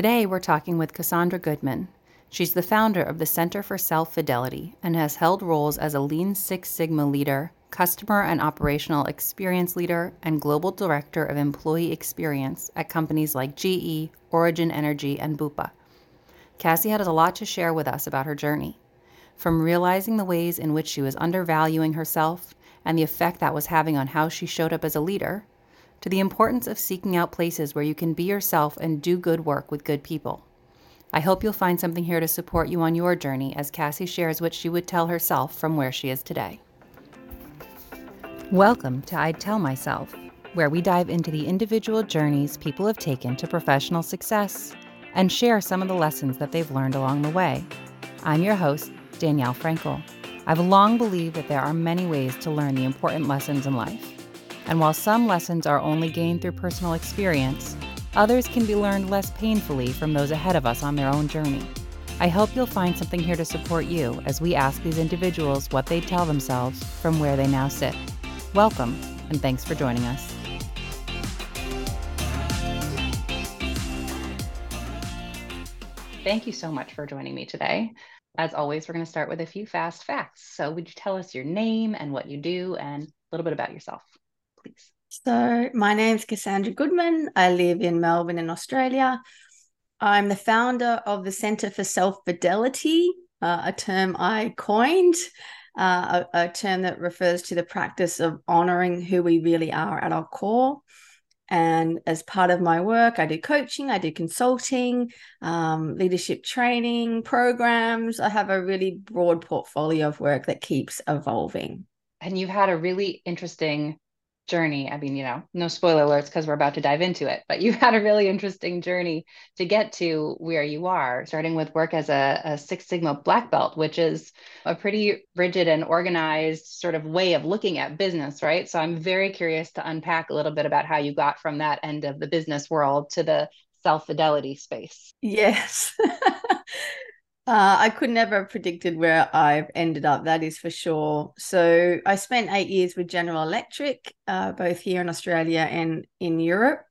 Today, we're talking with Cassandra Goodman. She's the founder of the Center for Self Fidelity and has held roles as a Lean Six Sigma leader, customer and operational experience leader, and global director of employee experience at companies like GE, Origin Energy, and Bupa. Cassie had a lot to share with us about her journey. From realizing the ways in which she was undervaluing herself and the effect that was having on how she showed up as a leader, to the importance of seeking out places where you can be yourself and do good work with good people. I hope you'll find something here to support you on your journey as Cassie shares what she would tell herself from where she is today. Welcome to I'd Tell Myself, where we dive into the individual journeys people have taken to professional success and share some of the lessons that they've learned along the way. I'm your host, Danielle Frankel. I've long believed that there are many ways to learn the important lessons in life. And while some lessons are only gained through personal experience, others can be learned less painfully from those ahead of us on their own journey. I hope you'll find something here to support you as we ask these individuals what they tell themselves from where they now sit. Welcome, and thanks for joining us. Thank you so much for joining me today. As always, we're going to start with a few fast facts. So, would you tell us your name and what you do and a little bit about yourself? Please? So, my name's Cassandra Goodman. I live in Melbourne, in Australia. I'm the founder of the Centre for Self Fidelity, uh, a term I coined, uh, a, a, term that refers to the practice of honoring who we really are at our core. And as part of my work, I do coaching, I do consulting, um, leadership training programs. I have a really broad portfolio of work that keeps evolving. And you've had a really interesting journey. I mean, you know, no spoiler alerts because we're about to dive into it, but you had a really interesting journey to get to where you are, starting with work as a, a Six Sigma black belt, which is a pretty rigid and organized sort of way of looking at business, right? So I'm very curious to unpack a little bit about how you got from that end of the business world to the self fidelity space. Yes. Uh, I could never have predicted where I've ended up, that is for sure. So I spent eight years with General Electric, uh, both here in Australia and in Europe.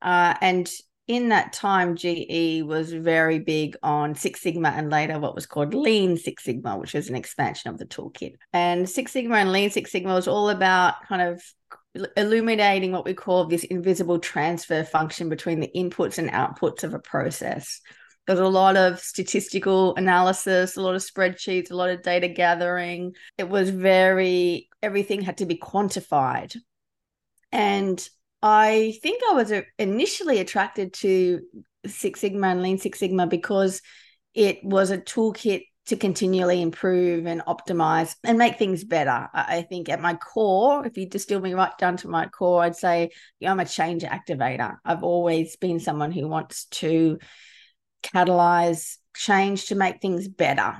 Uh, and in that time, GE was very big on Six Sigma and later what was called Lean Six Sigma, which was an expansion of the toolkit. And Six Sigma and Lean Six Sigma was all about kind of illuminating what we call this invisible transfer function between the inputs and outputs of a process. There's a lot of statistical analysis, a lot of spreadsheets, a lot of data gathering. It was very, everything had to be quantified. And I think I was uh, initially attracted to Six Sigma and Lean Six Sigma because it was a toolkit to continually improve and optimize and make things better. I think at my core, if you distill me right down to my core, I'd say I'm a change activator. I've always been someone who wants to catalyze change to make things better.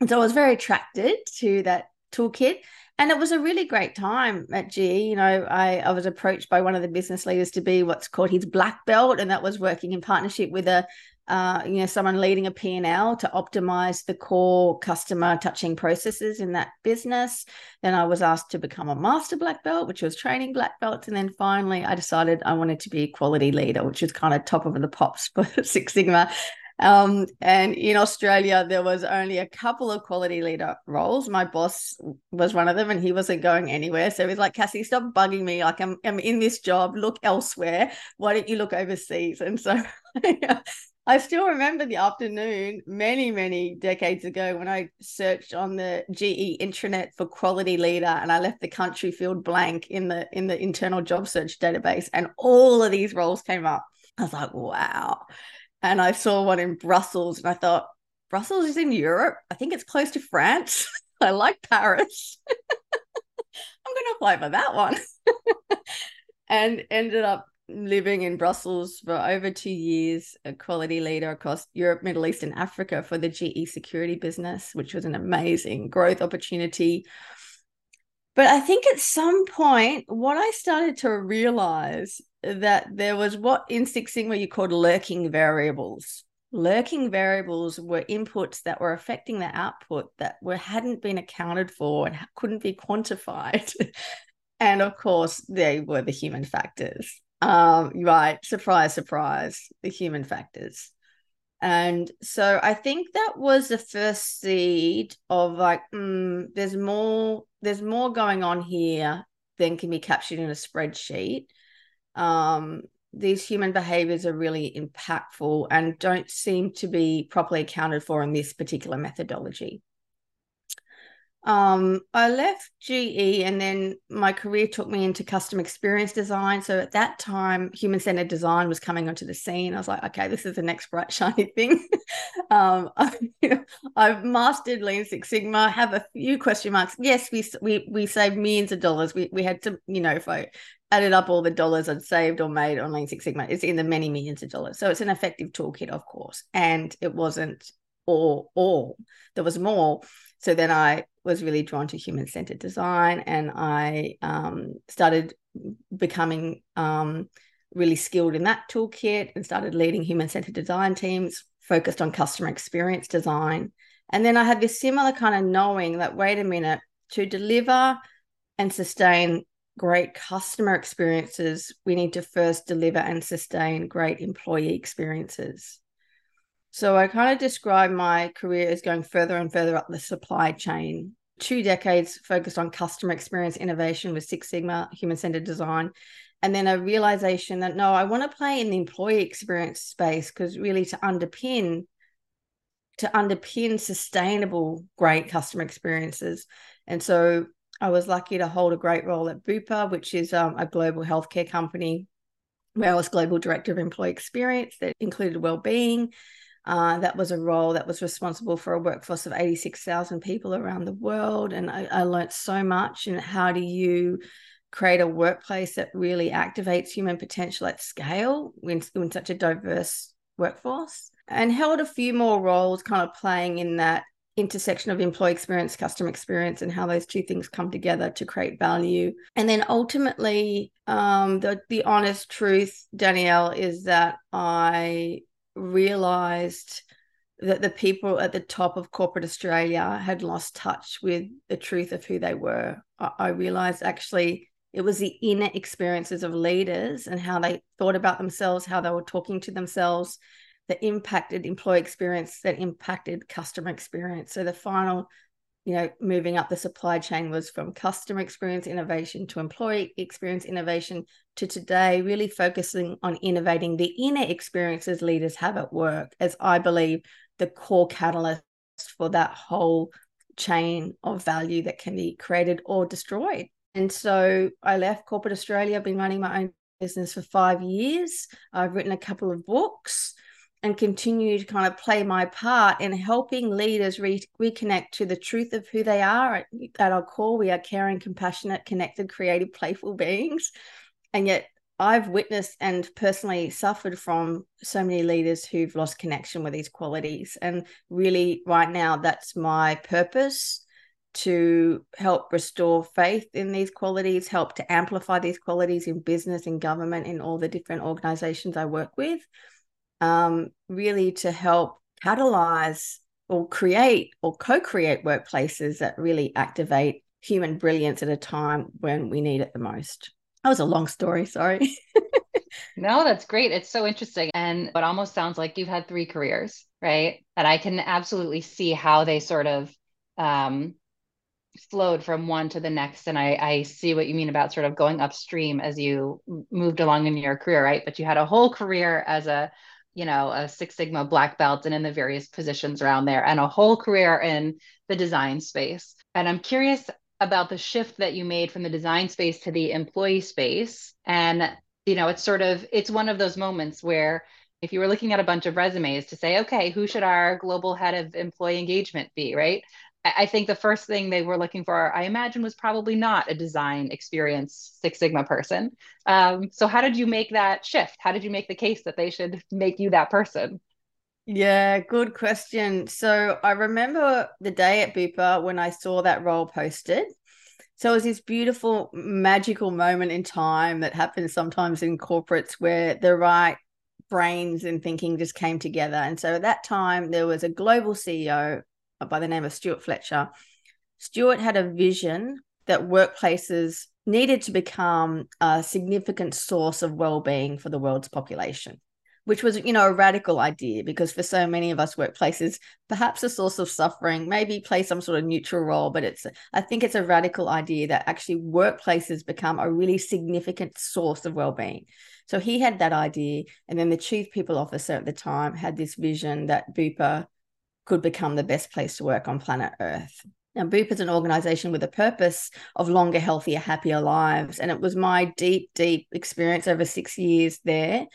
And so I was very attracted to that toolkit. And it was a really great time at GE. You know, I, I was approached by one of the business leaders to be what's called his black belt, and that was working in partnership with a uh, you know, someone leading a P&L to optimize the core customer touching processes in that business. Then I was asked to become a master black belt, which was training black belts. And then finally, I decided I wanted to be a quality leader, which is kind of top of the pops for Six Sigma. Um, and in Australia, there was only a couple of quality leader roles. My boss was one of them, and he wasn't going anywhere. So he's like, Cassie, stop bugging me. Like I'm, I'm in this job. Look elsewhere. Why don't you look overseas? And so I still remember the afternoon many, many decades ago when I searched on the GE intranet for quality leader and I left the country field blank in the in the internal job search database and all of these roles came up. I was like, wow and I saw one in Brussels, and I thought Brussels is in Europe. I think it's close to France. I like Paris. I'm to apply for that one. and ended up living in Brussels for over two years, a quality leader across Europe, Middle East, and Africa for the GE security business, which was an amazing growth opportunity. But I think at some point, what I started to realize that there was what in Six Sigma you called lurking variables. Lurking variables were inputs that were affecting the output that were hadn't been accounted for and couldn't be quantified. and of course, they were the human factors. Um, right. Surprise, surprise. The human factors. And so I think that was the first seed of like, mm, there's more, there's more going on here than can be captured in a spreadsheet. Um, these human behaviors are really impactful and don't seem to be properly accounted for in this particular methodology. Um, I left GE and then my career took me into custom experience design. So at that time, human centered design was coming onto the scene. I was like, okay, this is the next bright, shiny thing. um, I, have mastered Lean Six Sigma, have a few question marks. Yes, we, we, we saved millions of dollars. We, we had to, you know, if I added up all the dollars I'd saved or made on Lean Six Sigma, it's in the many millions of dollars. So it's an effective toolkit, of course. And it wasn't all, all. There was more so then I was really drawn to human centered design and I um, started becoming um, really skilled in that toolkit and started leading human centered design teams focused on customer experience design. And then I had this similar kind of knowing that, wait a minute, to deliver and sustain great customer experiences, we need to first deliver and sustain great employee experiences. So I kind of describe my career as going further and further up the supply chain. Two decades focused on customer experience innovation with Six Sigma, human centered design. And then a realization that no, I want to play in the employee experience space because really to underpin to underpin sustainable great customer experiences. And so I was lucky to hold a great role at Bupa, which is um, a global healthcare company where I was global director of employee experience that included well-being uh, that was a role that was responsible for a workforce of 86,000 people around the world. And I, I learned so much And how do you create a workplace that really activates human potential at scale in, in such a diverse workforce and held a few more roles kind of playing in that intersection of employee experience, customer experience, and how those two things come together to create value. And then ultimately, um, the the honest truth, Danielle, is that I realized that the people at the top of corporate Australia had lost touch with the truth of who they were. I, realized actually it was the inner experiences of leaders and how they thought about themselves, how they were talking to themselves that impacted employee experience, that impacted customer experience. So the final you know, moving up the supply chain was from customer experience innovation to employee experience innovation to today, really focusing on innovating the inner experiences leaders have at work, as I believe the core catalyst for that whole chain of value that can be created or destroyed. And so I left corporate Australia. I've been running my own business for five years. I've written a couple of books and continue to kind of play my part in helping leaders re- reconnect to the truth of who they are at, our core. We are caring, compassionate, connected, creative, playful beings. And yet, I've witnessed and personally suffered from so many leaders who've lost connection with these qualities. And really, right now, that's my purpose to help restore faith in these qualities, help to amplify these qualities in business, in government, in all the different organizations I work with um, really to help catalyze or create or co-create workplaces that really activate human brilliance at a time when we need it the most. That was a long story, sorry. no, that's great. It's so interesting. And it almost sounds like you've had three careers, right? And I can absolutely see how they sort of um, flowed from one to the next. And I, I see what you mean about sort of going upstream as you moved along in your career, right? But you had a whole career as a you know, a Six Sigma black belt and in the various positions around there, and a whole career in the design space. And I'm curious about the shift that you made from the design space to the employee space. And, you know, it's sort of, it's one of those moments where if you were looking at a bunch of resumes to say, okay, who should our global head of employee engagement be, right? I think the first thing they were looking for, I imagine, was probably not a design experience Six Sigma person. Um, so, how did you make that shift? How did you make the case that they should make you that person? Yeah, good question. So, I remember the day at Bupa when I saw that role posted. So, it was this beautiful, magical moment in time that happens sometimes in corporates where the right brains and thinking just came together. And so, at that time, there was a global CEO by the name of Stuart Fletcher. Stuart had a vision that workplaces needed to become a significant source of well-being for the world's population which was you know a radical idea because for so many of us workplaces perhaps a source of suffering maybe play some sort of neutral role but it's i think it's a radical idea that actually workplaces become a really significant source of well-being so he had that idea and then the chief people officer at the time had this vision that bupa could become the best place to work on planet earth now, Bupa is an organization with a purpose of longer, healthier, happier lives. And it was my deep, deep experience over six years there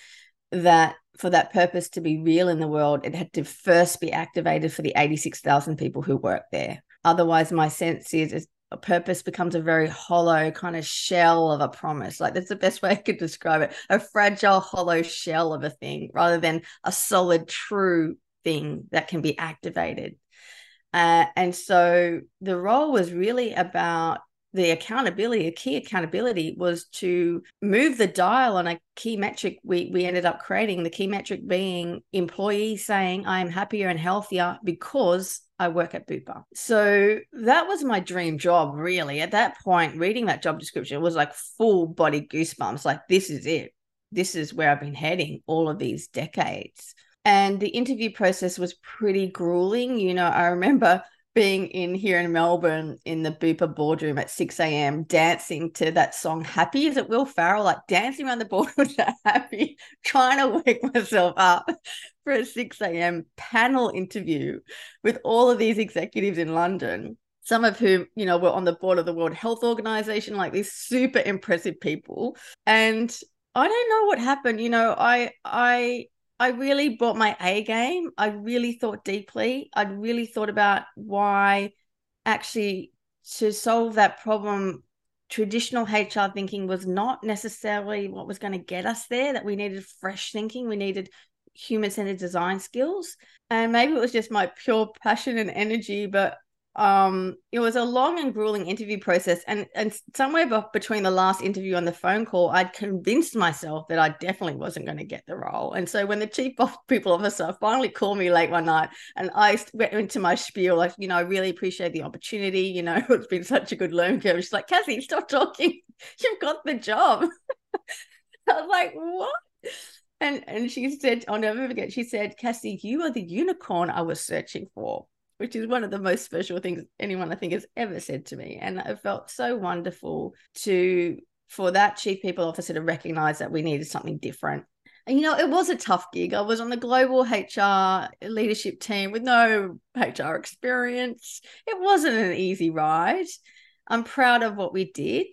that for that purpose to be real in the world, it had to first be activated for the 86,000 people who work there. Otherwise, my sense is a purpose becomes a very hollow kind of shell of a promise. Like that's the best way I could describe it a fragile, hollow shell of a thing rather than a solid, true thing that can be activated. Uh, and so the role was really about the accountability, a key accountability was to move the dial on a key metric we, we ended up creating. The key metric being employees saying, I am happier and healthier because I work at Bupa. So that was my dream job, really. At that point, reading that job description was like full body goosebumps. Like, this is it. This is where I've been heading all of these decades. And the interview process was pretty grueling. You know, I remember being in here in Melbourne in the Bupa boardroom at 6 a.m. dancing to that song Happy. Is it Will Ferrell? Like dancing around the boardroom to Happy, trying to wake myself up for a 6 a.m. panel interview with all of these executives in London. Some of whom, you know, were on the board of the World Health Organization, like these super impressive people. And I don't know what happened. You know, I I I really brought my A game. I really thought deeply. I really thought about why actually to solve that problem, traditional HR thinking was not necessarily what was going to get us there, that we needed fresh thinking, we needed human centered design skills. And maybe it was just my pure passion and energy, but um it was a long and grueling interview process and and somewhere between the last interview and the phone call i'd convinced myself that i definitely wasn't going to get the role. And so when the chief people officer finally called me late one night and i went into my spiel like you know i really appreciate the opportunity you know it's been such a good learning curve. She's like cassie stop talking. You've got the job. I was like what? And and she said i'll never forget she said cassie you are the unicorn i was searching for which is one of the most special things anyone I think has ever said to me. And it felt so wonderful to for that chief people officer to recognize that we needed something different. And you know, it was a tough gig. I was on the global HR leadership team with no HR experience. It wasn't an easy ride. I'm proud of what we did.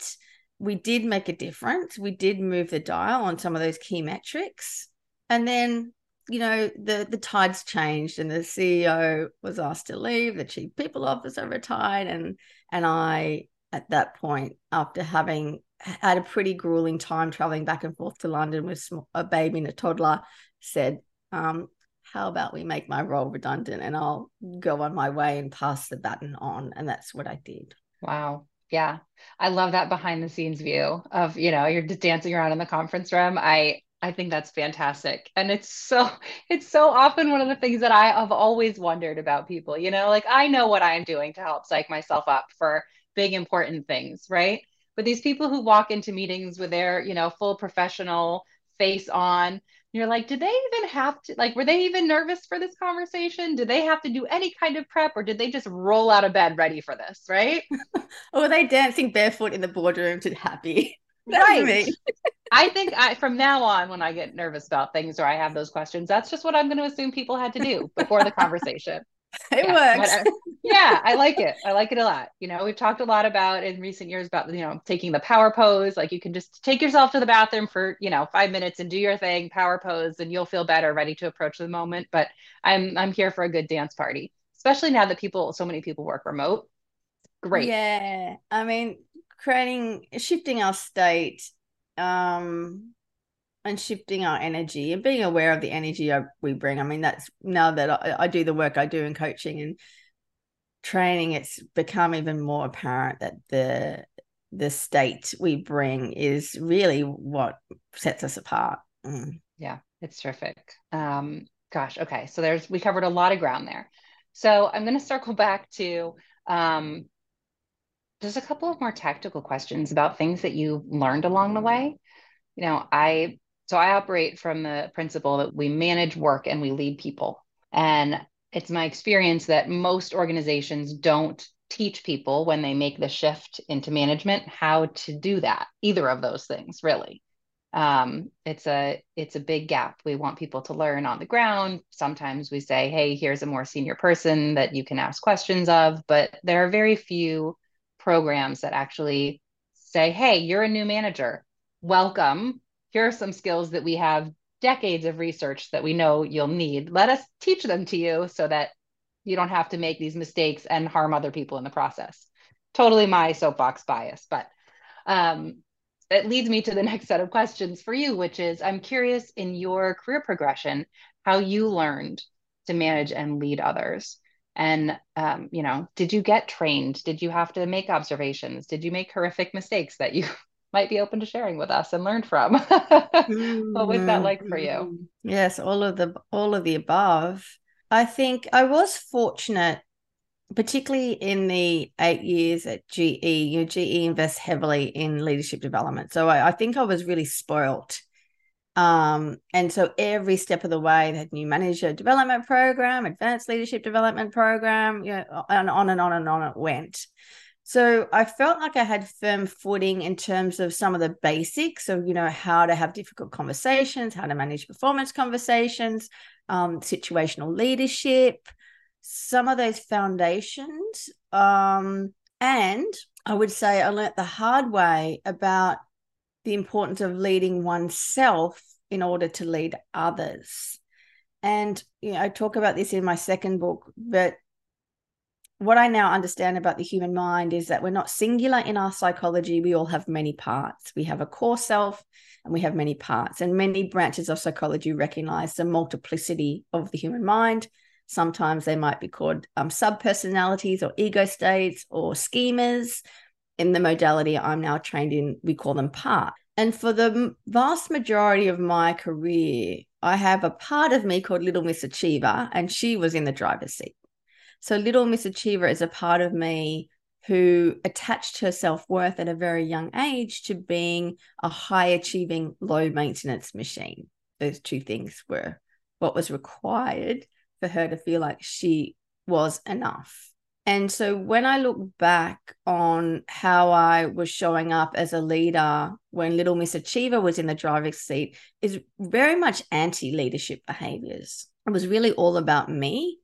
We did make a difference. We did move the dial on some of those key metrics. And then you know the the tides changed and the ceo was asked to leave the chief people officer retired and and i at that point after having had a pretty grueling time traveling back and forth to london with a baby and a toddler said um, how about we make my role redundant and i'll go on my way and pass the baton on and that's what i did. Wow. Yeah. I love that behind the scenes view of you know you're just dancing around in the conference room. I I think that's fantastic. And it's so it's so often one of the things that I have always wondered about people, you know, like I know what I'm doing to help psych myself up for big important things, right? But these people who walk into meetings with their, you know, full professional face on, you're like, did they even have to like were they even nervous for this conversation? Did they have to do any kind of prep or did they just roll out of bed ready for this, right? or oh, were they dancing barefoot in the boardroom to happy? That's right. I think I, from now on, when I get nervous about things or I have those questions, that's just what I'm going to assume people had to do before the conversation. It yeah, works. yeah, I like it. I like it a lot. You know, we've talked a lot about in recent years about, you know, taking the power pose. Like you can just take yourself to the bathroom for, you know, five minutes and do your thing, power pose, and you'll feel better, ready to approach the moment. But I'm I'm here for a good dance party, especially now that people, so many people work remote. Great. Yeah. I mean, creating shifting our state um and shifting our energy and being aware of the energy we bring. I mean, that's now that I, I, do the work I do in coaching and training, it's become even more apparent that the the state we bring is really what sets us apart. Mm. Yeah, it's terrific. Um, gosh, okay, so there's we covered a lot of ground there. So I'm going to circle back to um, Just a couple of more tactical questions about things that you learned along the way. You know, I so I operate from the principle that we manage work and we lead people. And it's my experience that most organizations don't teach people when they make the shift into management how to do that, either of those things, really. Um, it's a it's a big gap. We want people to learn on the ground. Sometimes we say, "Hey, here's a more senior person that you can ask questions of," but there are very few programs that actually say, "Hey, you're a new manager. Welcome. Here are some skills that we have decades of research that we know you'll need. Let us teach them to you so that you don't have to make these mistakes and harm other people in the process. Totally my soapbox bias, but um, it leads me to the next set of questions for you, which is I'm curious in your career progression how you learned to manage and lead others. And um, you know, did you get trained? Did you have to make observations? Did you make horrific mistakes that you might be open to sharing with us and learn from? what was that like for you? Yes, all of the all of the above. I think I was fortunate, particularly in the eight years at GE. You know, GE invests heavily in leadership development, so I, I think I was really spoilt. Um, and so every step of the way, they had new manager development program, advanced leadership development program, you know, and on and on and on it went. So I felt like I had firm footing in terms of some of the basics of, you know, how to have difficult conversations, how to manage performance conversations, um, situational leadership, some of those foundations. Um, and I would say I learnt the hard way about the importance of leading oneself in order to lead others. And you know, I talk about this in my second book, but what I now understand about the human mind is that we're not singular in our psychology. We all have many parts. We have a core self and we have many parts. And many branches of psychology recognize the multiplicity of the human mind. Sometimes they might be called um, subpersonalities or ego states or schemas. In the modality I'm now trained in, we call them part. And for the vast majority of my career, I have a part of me called Little Miss Achiever, and she was in the driver's seat. So Little Miss Achiever is a part of me who attached her self worth at a very young age to being a high achieving, low maintenance machine. Those two things were what was required for her to feel like she was enough. And so when I look back on how I was showing up as a leader when Little Miss Achiever was in the driver's seat, is very much anti leadership behaviors. It was really all about me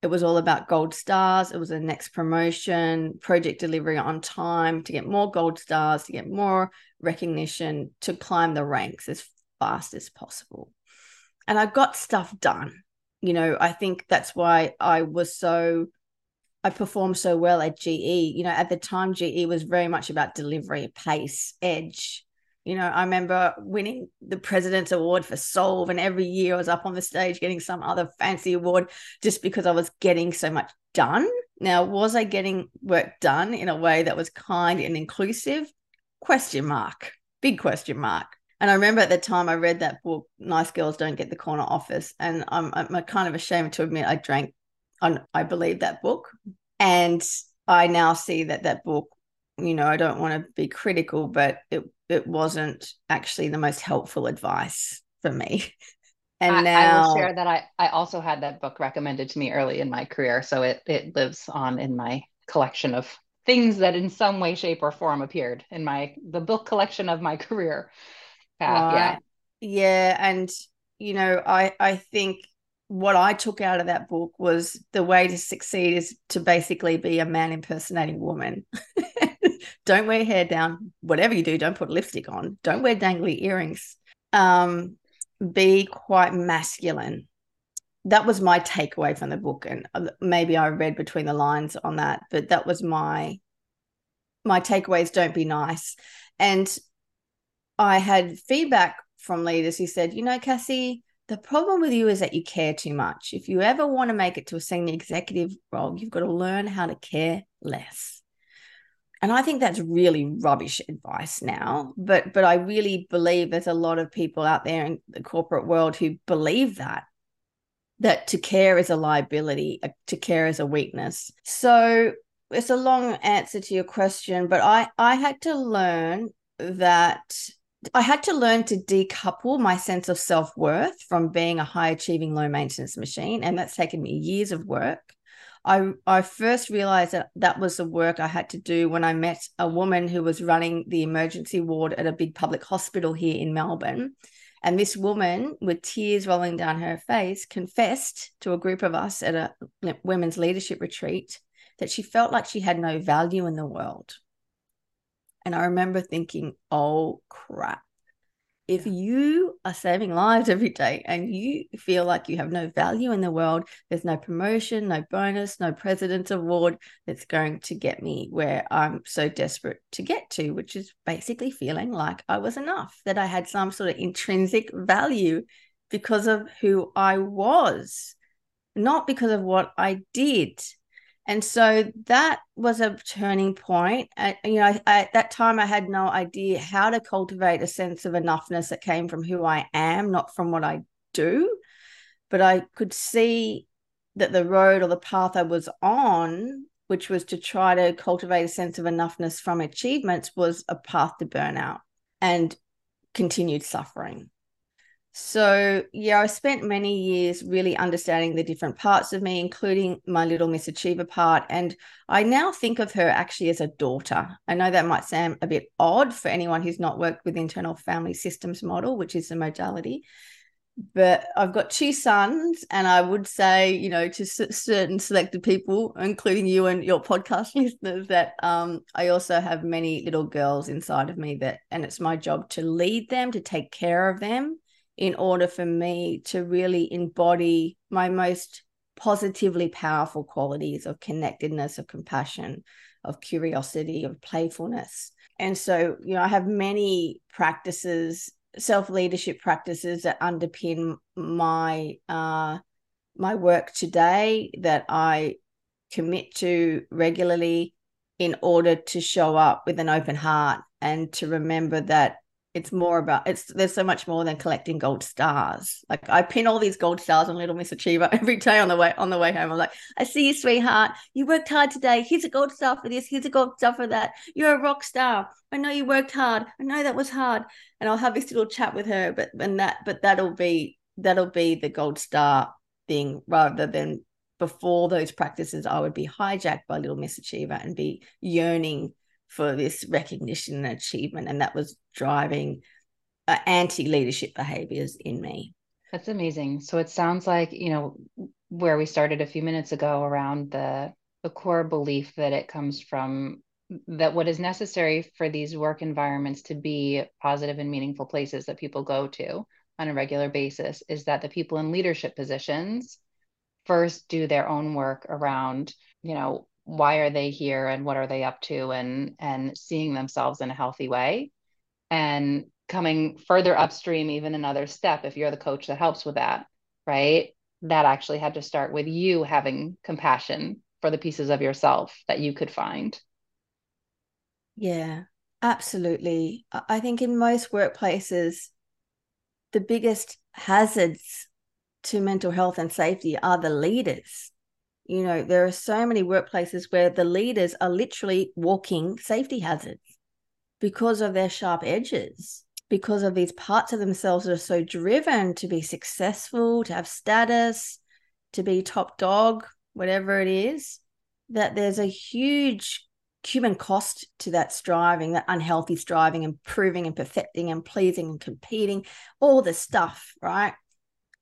it was all about gold stars. It was a next promotion, project delivery on time to get more gold stars, to get more recognition, to climb the ranks as fast as possible. And I got stuff done. You know, I think that's why I was so, I performed so well at GE. You know, at the time, GE was very much about delivery, pace, edge. You know, I remember winning the President's Award for Solve, and every year I was up on the stage getting some other fancy award just because I was getting so much done. Now, was I getting work done in a way that was kind and inclusive? Question mark, big question mark. And I remember at the time I read that book, Nice Girls Don't Get the Corner Office. And I'm, I'm kind of ashamed to admit I drank, on, I believe that book. And I now see that that book, you know, I don't want to be critical, but it it wasn't actually the most helpful advice for me. And I, now I will share that I, I also had that book recommended to me early in my career. So it it lives on in my collection of things that in some way, shape, or form appeared in my the book collection of my career path. Right. Yeah. Yeah. And you know, I I think what I took out of that book was the way to succeed is to basically be a man impersonating woman. don't wear hair down. Whatever you do, don't put lipstick on. Don't wear dangly earrings. Um, be quite masculine. That was my takeaway from the book, and uh, maybe I read between the lines on that, but that was my my takeaways. Don't be nice, and I had feedback from leaders who said, you know, Cassie, the problem with you is that you care too much. If you ever want to make it to a senior executive role, you've got to learn how to care less and I think that's really rubbish advice now. But but I really believe there's a lot of people out there in the corporate world who believe that that to care is a liability, uh, to care is a weakness. So it's a long answer to your question, but I I had to learn that I had to learn to decouple my sense of self worth from being a high achieving, low maintenance machine. And that's taken me years of work. I, I first realized that that was the work I had to do when I met a woman who was running the emergency ward at a big public hospital here in Melbourne. And this woman, with tears rolling down her face, confessed to a group of us at a women's leadership retreat that she felt like she had no value in the world. And I remember thinking, oh crap. If you are saving lives every day and you feel like you have no value in the world, there's no promotion, no bonus, no president's award that's going to get me where I'm so desperate to get to, which is basically feeling like I was enough, that I had some sort of intrinsic value because of who I was, not because of what I did and so that was a turning point. and you know I, at that time i had no idea how to cultivate a sense of enoughness that came from who i am not from what i do but i could see that the road or the path i was on which was to try to cultivate a sense of enoughness from achievements was a path to burnout and continued suffering so, yeah, I spent many years really understanding the different parts of me, including my little Miss Achiever part. And I now think of her actually as a daughter. I know that might sound a bit odd for anyone who's not worked with internal family systems model, which is the modality. But I've got two sons, and I would say, you know, to certain selected people, including you and your podcast listeners, that um, I also have many little girls inside of me that, and it's my job to lead them, to take care of them in order for me to really embody my most positively powerful qualities of connectedness, of compassion, of curiosity, of playfulness. And so, you know, I have many practices, self leadership practices that underpin my uh, my work today that I commit to regularly in order to show up with an open heart and to remember that it's more about it's there's so much more than collecting gold stars. Like I pin all these gold stars on Little Miss Achiever every day on the way on the way home. I'm like, I see you, sweetheart. You worked hard today. Here's a gold star for this. Here's a gold star for that. You're a rock star. I know you worked hard. I know that was hard. And I'll have this little chat with her. But and that but that'll be that'll be the gold star thing rather than before those practices, I would be hijacked by Little Miss Achiever and be yearning for this recognition and achievement. And that was driving uh, anti leadership behaviors in me. That's amazing. So it sounds like, you know, where we started a few minutes ago around the the core belief that it comes from that what is necessary for these work environments to be positive and meaningful places that people go to on a regular basis is that the people in leadership positions first do their own work around you know why are they here and what are they up to and and seeing themselves in a healthy way and coming further upstream even another step if you're the coach that helps with that right? That actually had to start with you having compassion for the pieces of yourself that you could find. Yeah absolutely. I think in most workplaces the biggest hazards to mental health and safety are the leaders. You know, there are so many workplaces where the leaders are literally walking safety hazards because of their sharp edges, because of these parts of themselves that are so driven to be successful, to have status, to be top dog, whatever it is, that there's a huge human cost to that striving, that unhealthy striving and proving and perfecting and pleasing and competing, all the stuff, right?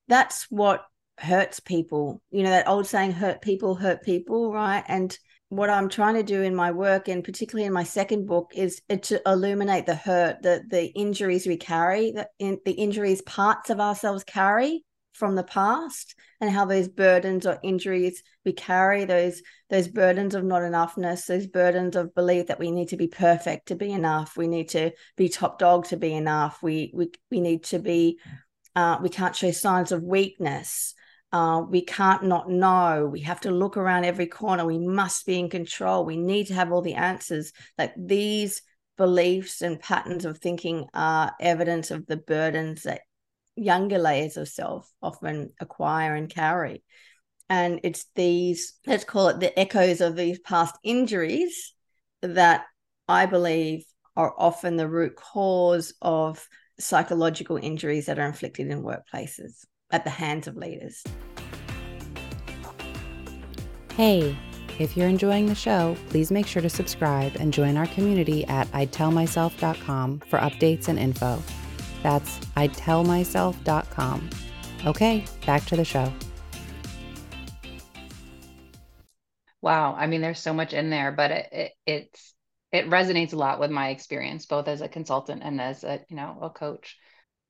That's what hurts people. You know, that old saying, hurt people, hurt people, right? And what I'm trying to do in my work, and particularly in my second book, is to illuminate the hurt, the the injuries we carry, the, in, the injuries parts of ourselves carry from the past, and how those burdens or injuries we carry, those those burdens of not enoughness, those burdens of belief that we need to be perfect to be enough, we need to be top dog to be enough, we we we need to be, uh, we can't show signs of weakness uh, we can't not know. We have to look around every corner. We must be in control. We need to have all the answers. Like these beliefs and patterns of thinking are evidence of the burdens that younger layers of self often acquire and carry. And it's these, let's call it the echoes of these past injuries that I believe are often the root cause of psychological injuries that are inflicted in workplaces at the hands of leaders. Hey, if you're enjoying the show, please make sure to subscribe and join our community at I'dTellMyself.com for updates and info. That's I'dTellMyself.com. Okay, back to the show. Wow, I mean, there's so much in there, but it, it it's it resonates a lot with my experience, both as a consultant and as a you know a coach.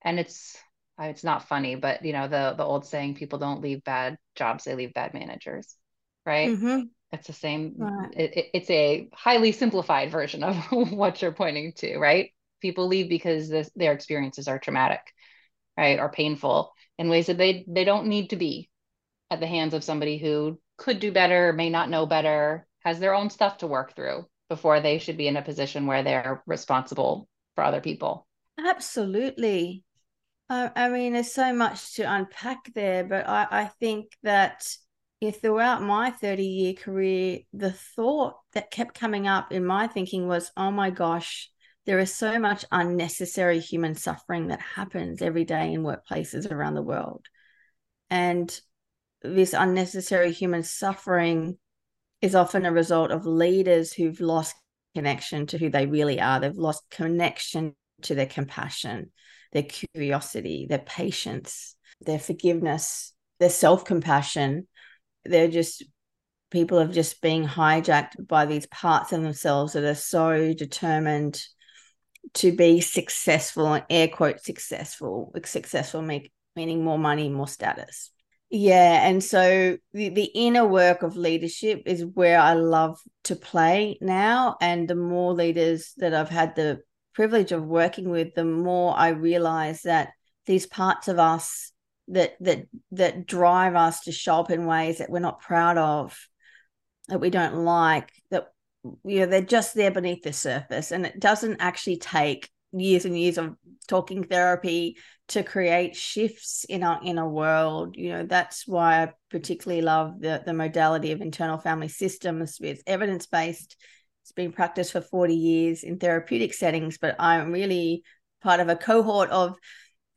And it's it's not funny, but you know the the old saying, people don't leave bad jobs; they leave bad managers right? Mm-hmm. It's the same. Right. It, it, it's a highly simplified version of what you're pointing to, right? People leave because this, their experiences are traumatic, right, or painful in ways that they they don't need to be at the hands of somebody who could do better, may not know better, has their own stuff to work through before they should be in a position where they're responsible for other people. Absolutely. I, mean, there's so much to unpack there, but I, I think that throughout my 30 year career, the thought that kept coming up in my thinking was, oh my gosh, there is so much unnecessary human suffering that happens every day in workplaces around the world. And this unnecessary human suffering is often a result of leaders who've lost connection to who they really are. They've lost connection to their compassion, their curiosity, their patience, their forgiveness, their self compassion they're just people have just been hijacked by these parts of themselves that are so determined to be successful and air quote successful successful make, meaning more money more status. Yeah and so the, the inner work of leadership is where i love to play now and the more leaders that i've had the privilege of working with the more i realize that these parts of us that that that drive us to show up in ways that we're not proud of that we don't like that you know they're just there beneath the surface. And it doesn't actually take years and years of talking therapy to create shifts in our inner world. You know that's why i particularly love the the modality of internal family systems it's evidence based it's been practiced for 40 years in therapeutic settings but i'm really part of a cohort of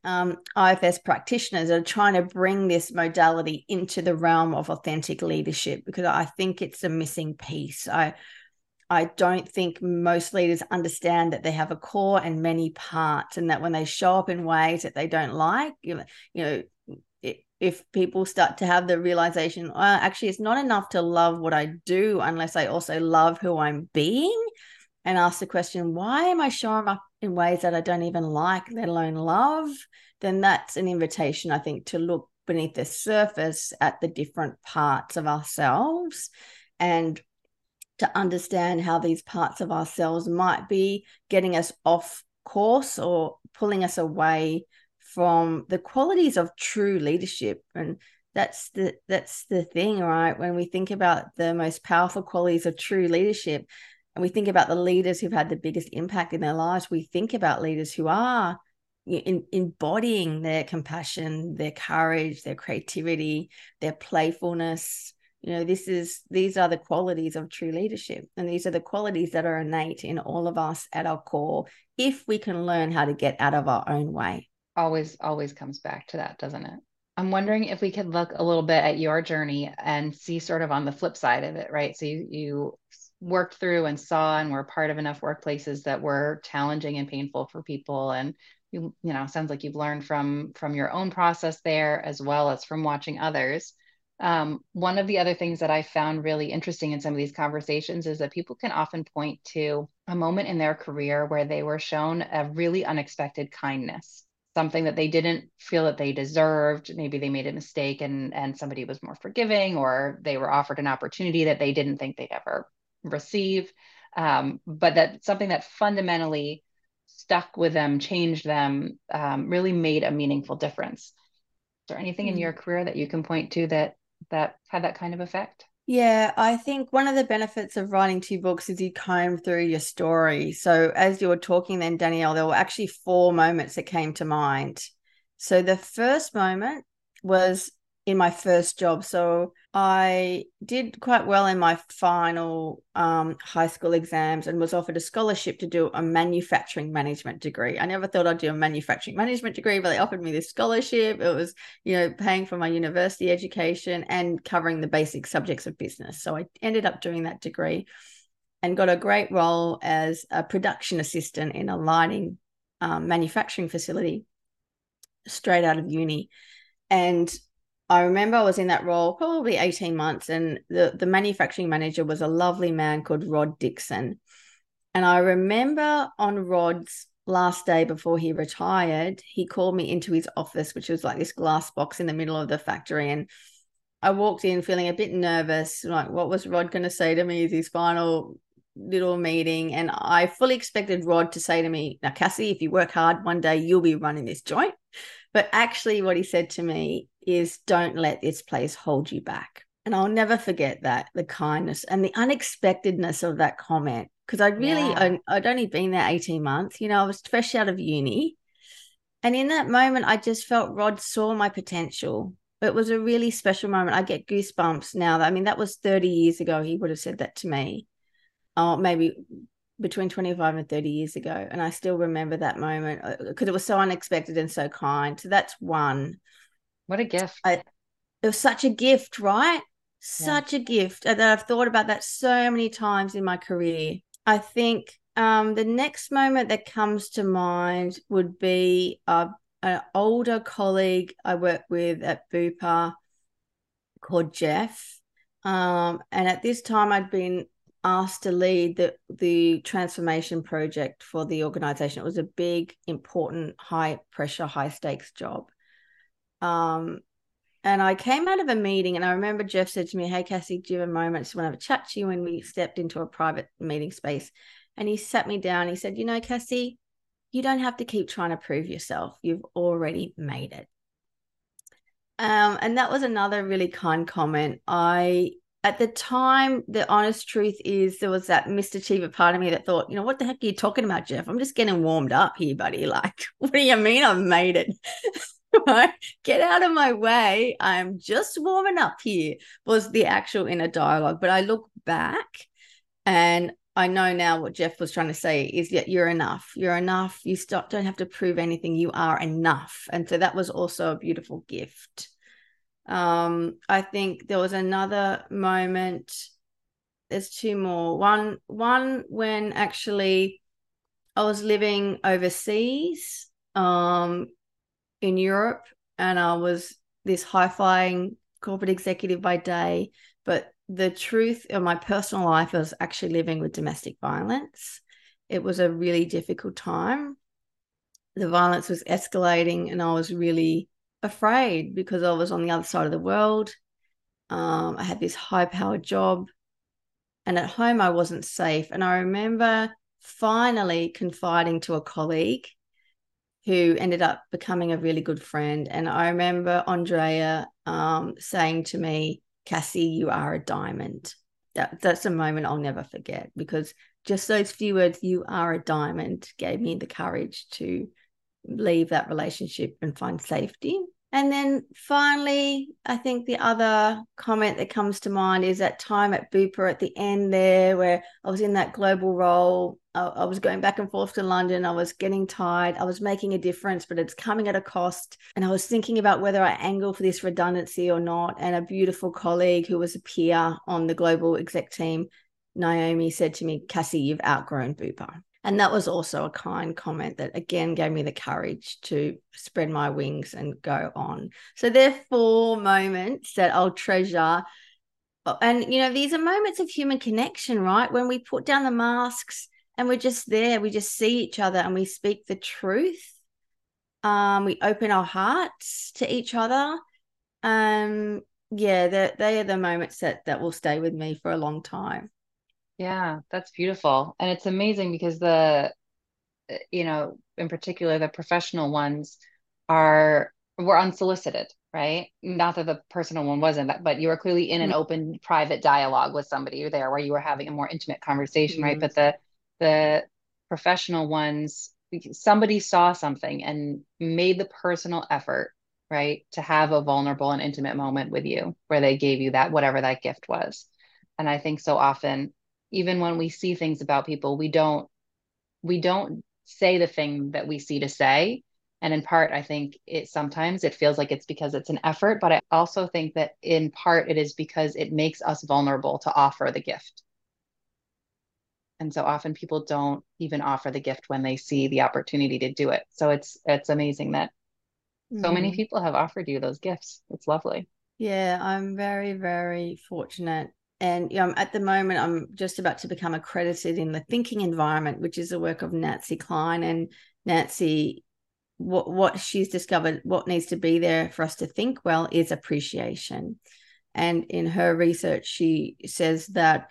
um, IFS practitioners that are trying to bring this modality into the realm of authentic leadership because I think it's a missing piece. I I don't think most leaders understand that they have a core and many parts, and that when they show up in ways that they don't like, you know, you know if people start to have the realization, well, actually, it's not enough to love what I do unless I also love who I'm being, and ask the question, why am I showing up in ways that I don't even like, let alone love, then that's an invitation, I think, to look beneath the surface at the different parts of ourselves and to understand how these parts of ourselves might be getting us off course or pulling us away from the qualities of true leadership and that's the that's the thing right when we think about the most powerful qualities of true leadership and we think about the leaders who've had the biggest impact in their lives, we think about leaders who are in, embodying their compassion, their courage, their creativity, their playfulness. You know, this is these are the qualities of true leadership, and these are the qualities that are innate in all of us at our core. If we can learn how to get out of our own way, always, always comes back to that, doesn't it? I'm wondering if we could look a little bit at your journey and see sort of on the flip side of it, right? So you you worked through and saw and were part of enough workplaces that were challenging and painful for people and you you know sounds like you've learned from from your own process there as well as from watching others um, one of the other things that i found really interesting in some of these conversations is that people can often point to a moment in their career where they were shown a really unexpected kindness something that they didn't feel that they deserved maybe they made a mistake and and somebody was more forgiving or they were offered an opportunity that they didn't think they'd ever receive, um, but that something that fundamentally stuck with them, changed them, um, really made a meaningful difference. Is there anything mm in your career that you can point to that that had that kind of effect? Yeah, I think one of the benefits of writing two books is you comb through your story. So as you were talking then, Danielle, there were actually four moments that came to mind. So the first moment was in my first job. So I did quite well in my final um, high school exams and was offered a scholarship to do a manufacturing management degree. I never thought I'd do a manufacturing management degree, but they offered me this scholarship. It was, you know, paying for my university education and covering the basic subjects of business. So I ended up doing that degree and got a great role as a production assistant in a lighting um, manufacturing facility straight out of uni. And I remember I was in that role probably 18 months, and the, the manufacturing manager was a lovely man called Rod Dixon. And I remember on Rod's last day before he retired, he called me into his office, which was like this glass box in the middle of the factory. And I walked in feeling a bit nervous, like what was Rod going to say to me as his final little meeting. And I fully expected Rod to say to me, Now, Cassie, if you work hard, one day you'll be running this joint. But actually, what he said to me is don't let this place hold you back. And I'll never forget that the kindness and the unexpectedness of that comment. Because I'd really, yeah. I, I'd only been there 18 months, you know, I was fresh out of uni. And in that moment, I just felt Rod saw my potential. It was a really special moment. I get goosebumps now. I mean, that was 30 years ago. He would have said that to me. Oh, maybe between 25 and 30 years ago. And I still remember that moment because uh, it was so unexpected and so kind. So that's one. What a gift. I, it was such a gift, right? Such yeah. a gift that I've thought about that so many times in my career. I think um, the next moment that comes to mind would be uh, an older colleague I worked with at Bupa called Jeff. Um, and at this time, I'd been asked to lead the, the transformation project for the organization. It was a big, important, high pressure, high stakes job. Um, and I came out of a meeting and I remember Jeff said to me, Hey, Cassie, do you have a moment? Just want to have a chat to you. And we stepped into a private meeting space and he sat me down. He said, You know, Cassie, you don't have to keep trying to prove yourself. You've already made it. Um, and that was another really kind comment. I, at the time, the honest truth is there was that misachiever part of me that thought, you know, what the heck are you talking about, Jeff? I'm just getting warmed up here, buddy. Like, what do you mean I've made it? Get out of my way. I'm just warming up here, was the actual inner dialogue. But I look back and I know now what Jeff was trying to say is that you're enough. You're enough. You stop, don't have to prove anything. You are enough. And so that was also a beautiful gift. Um, I think there was another moment. There's two more. One, one when actually I was living overseas. Um, in Europe and I was this high flying corporate executive by day. But the truth of my personal life was actually living with domestic violence. It was a really difficult time. The violence was escalating, and I was really afraid because I was on the other side of the world. Um, I had this high powered job, and at home I wasn't safe. And I remember finally confiding to a colleague who ended up becoming a really good friend. And I remember Andrea um, saying to me, Cassie, you are a diamond. That, that's a moment I'll never forget because just those few words, you are a diamond, gave me the courage to leave that relationship and find safety. And then finally, I think the other comment that comes to mind is that time at Bupa at the end there, where I was in that global role. I, I, was going back and forth to London. I was getting tired. I was making a difference, but it's coming at a cost. And I was thinking about whether I angle for this redundancy or not. And a beautiful colleague who was a peer on the global exec team, Naomi, said to me, Cassie, you've outgrown Bupa. And that was also a kind comment that again gave me the courage to spread my wings and go on. So there are four moments that I'll treasure. And, you know, these are moments of human connection, right? When we put down the masks and we're just there, we just see each other and we speak the truth. Um, we open our hearts to each other. Um, yeah, they are the moments that that will stay with me for a long time. Yeah, that's beautiful. And it's amazing because the, eh, you know, in particular, the professional ones are were unsolicited, right? Not that the personal one wasn't, but you were clearly in an mm-hmm. open, private dialogue with somebody there where you were having a more intimate conversation, mm-hmm. right? But the the professional ones, somebody saw something and made the personal effort right? To have a vulnerable and intimate moment with you where they gave you that, whatever that gift was. And I think so often, even when we see things about people, we don't, we don't say the thing that we see to say. And in part, I think it sometimes it feels like it's because it's an effort, but I also think that in part it is because it makes us vulnerable to offer the gift. And so often people don't even offer the gift when they see the opportunity to do it. So it's it's amazing that so mm. many people have offered you those gifts. It's lovely. Yeah, I'm very, very fortunate. And you know, at the moment, I'm just about to become accredited in the thinking environment, which is a work of Nancy Kline. And Nancy, what what she's discovered, what needs to be there for us to think well is appreciation. And in her research, she says that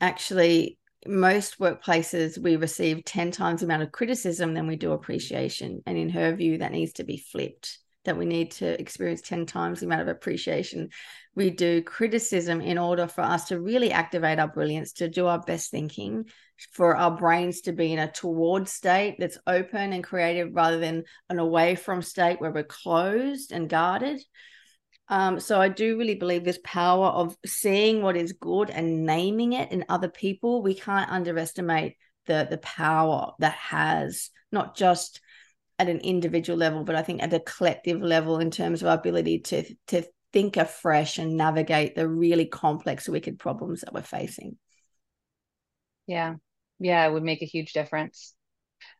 actually most workplaces we receive 10 times the amount of criticism than we do appreciation and in her view that needs to be flipped that we need to experience 10 times the amount of appreciation we do criticism in order for us to really activate our brilliance to do our best thinking for our brains to be in a toward state that's open and creative rather than an away from state where we're closed and guarded um, so I do really believe this power of seeing what is good and naming it in other people. We can't underestimate the the power that has not just at an individual level, but I think at a collective level in terms of our ability to to think afresh and navigate the really complex, wicked problems that we're facing. Yeah, yeah, it would make a huge difference.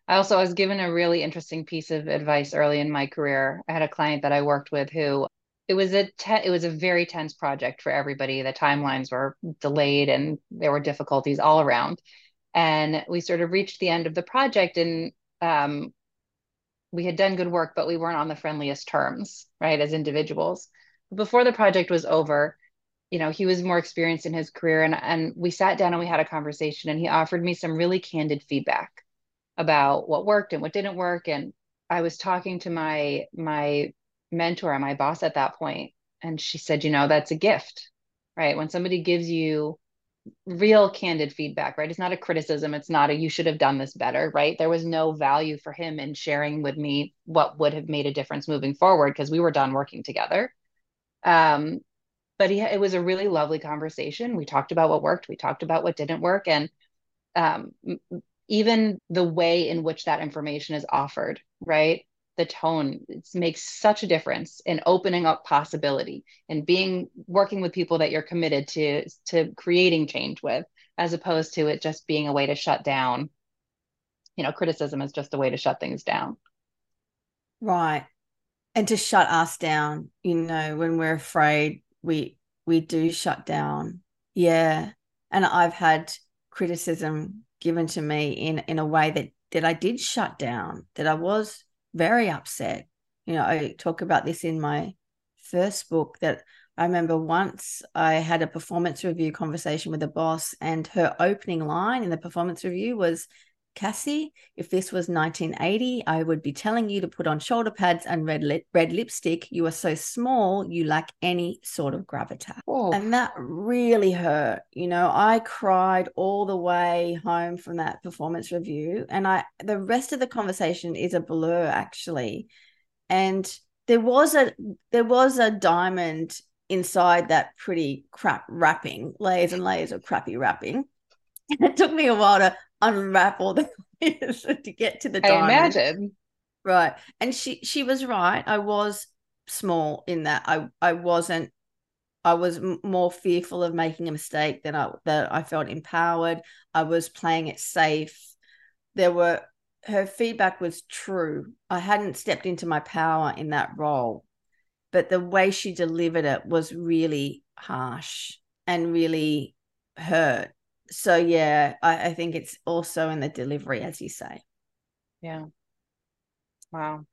I also was given a really interesting piece of advice early in my career. I had a client that I worked with who it was a te- it was a very tense project for everybody. The timelines were delayed and there were difficulties all around. And we sort of reached the end of the project and um, we had done good work, but we weren't on the friendliest terms, right, as individuals. Before the project was over, you know, he was more experienced in his career and and we sat down and we had a conversation and he offered me some really candid feedback about what worked and what didn't work and I was talking to my my mentor, and my boss at that point, and she said, you know, that's a gift, right? When somebody gives you real candid feedback, right? It's not a criticism. It's not a you should have done this better, right? There was no value for him in sharing with me what would have made a difference moving forward because we were done working together. Um, but he, it was a really lovely conversation. We talked about what worked, we talked about what didn't work, and um, even the way in which that information is offered, right? the tone makes such a difference in opening up possibility and being working with people that you're committed to to creating change with as opposed to it just being a way to shut down you know criticism is just a way to shut things down right and to shut us down you know when we're afraid we we do shut down yeah and i've had criticism given to me in in a way that that I did shut down that I was very upset. You know, I talk about this in my first book that I remember once I had a performance review conversation with a boss, and her opening line in the performance review was, Cassie, if this was 1980, I would be telling you to put on shoulder pads and red lip, red lipstick. You are so small, you lack any sort of gravitas. Oh. And that really hurt. You know, I cried all the way home from that performance review, and I the rest of the conversation is a blur actually. And there was a there was a diamond inside that pretty crap wrapping, layers and layers of crappy wrapping. it took me a while to unwrap all the layers to get to the diamond. I imagine. Right. And she she was right. I was small in that I I wasn't I was more fearful of making a mistake than I that I felt empowered. I was playing it safe. There were her feedback was true. I hadn't stepped into my power in that role, but the way she delivered it was really harsh and really hurt so yeah, I, I think it's also in the delivery, as you say. Yeah. Wow.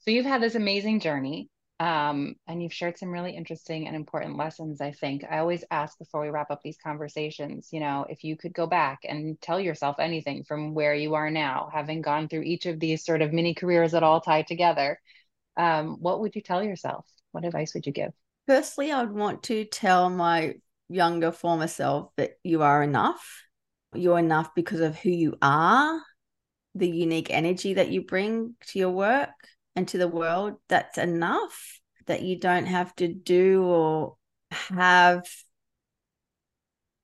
So you've had this amazing journey um, and you've shared some really interesting and important lessons i think i always ask before we wrap up these conversations you know if you could go back and tell yourself anything from where you are now having gone through each of these sort of mini careers that all tie together um, what would you tell yourself what advice would you give firstly i would want to tell my younger former self that you are enough. You're enough because of who you are, the unique energy that you bring to your work. and to the world, that's enough. That you don't have to do or have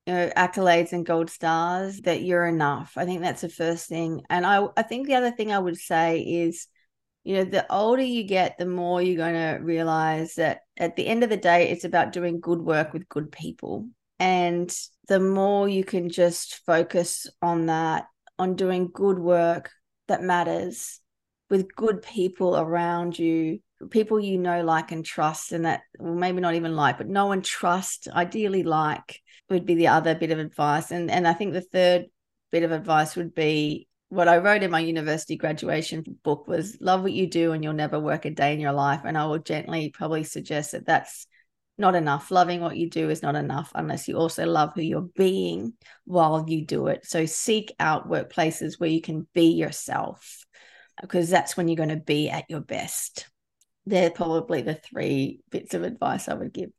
you know, accolades and gold stars, that you're enough. I think that's the first thing. And I, I think the other thing I would say is, you know, the older you get, the more you're going to realize that at the end of the day, it's about doing good work with good people. And the more you can just focus on that, on doing good work that matters with good people around you, people you know, like, and trust, and that, well, maybe not even like, but know and trust, ideally like, would be the other bit of advice. And and I think the third bit of advice would be what I wrote in my university graduation book was love what you do and you'll never work a day in your life. And I will gently probably suggest that that's not enough. Loving what you do is not enough unless you also love who you're being while you do it. So seek out workplaces where you can be yourself because that's when you're going to be at your best. They're probably the three bits of advice I would give.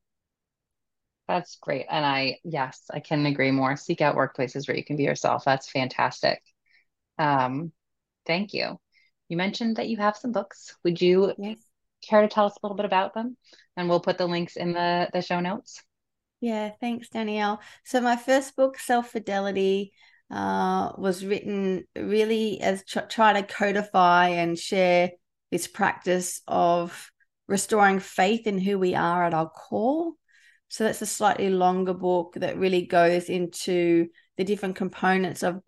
That's great. And I, yes, I can agree more. Seek out workplaces where you can be yourself. That's fantastic. Um, thank you. You mentioned that you have some books. Would you yes. care to tell us a little bit about them? And we'll put the links in the, the show notes. Yeah, thanks, Danielle. So, my first book, Self Fidelity, uh, was written really as tr- try to codify and share this practice of restoring faith in who we are at our core. So, that's a slightly longer book that really goes into the different components of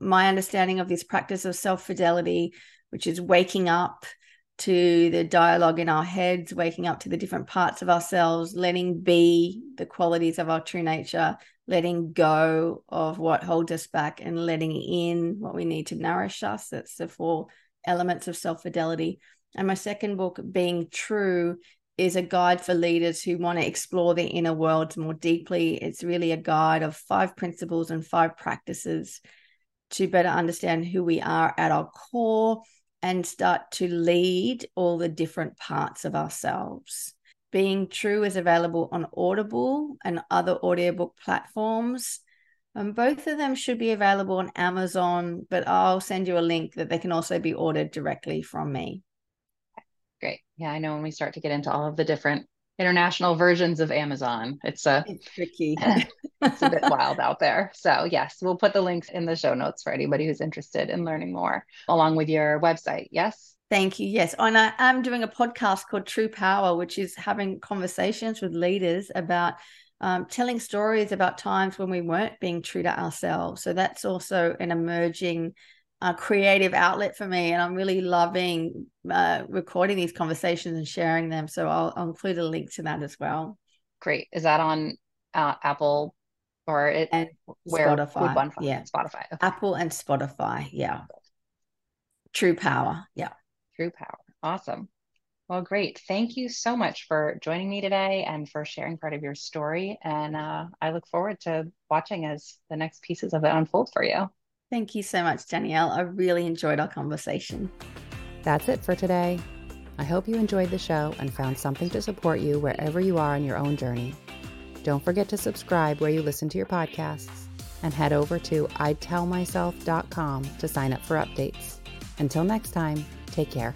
my understanding of this practice of self fidelity, which is waking up to the dialogue in our heads, waking up to the different parts of ourselves, letting be the qualities of our true nature, letting go of what holds us back, and letting in what we need to nourish us. That's the four elements of self fidelity. And my second book, Being True, is a guide for leaders who want to explore the inner worlds more deeply. It's really a guide of five principles and five practices to better understand who we are at our core and start to lead all the different parts of ourselves. Being True is available on Audible and other audiobook platforms. And both of them should be available on Amazon, but I'll send you a link that they can also be ordered directly from me. Great. Yeah, I know when we start to get into all of the different international versions of Amazon. It's a it's tricky. it's a bit wild out there. So yes, we'll put the links in the show notes for anybody who's interested in learning more, along with your website. Yes. Thank you. Yes. And I am doing a podcast called True Power, which is having conversations with leaders about um, telling stories about times when we weren't being true to ourselves. So that's also an emerging uh, creative outlet for me. And I'm really loving uh, recording these conversations and sharing them. So I'll, I'll, include a link to that as well. Great. Is that on uh, Apple or it and where Spotify? One yeah, Spotify. Okay. Apple and Spotify. Yeah. True power. Yeah. True power. Awesome. Well, great. Thank you so much for joining me today and for sharing part of your story. And uh, I look forward to watching as the next pieces of it unfold for you. Thank you so much, Danielle. I really enjoyed our conversation. That's it for today. I hope you enjoyed the show and found something to support you wherever you are on your own journey. Don't forget to subscribe where you listen to your podcasts and head over to ItellMyself.com to sign up for updates. Until next time, take care.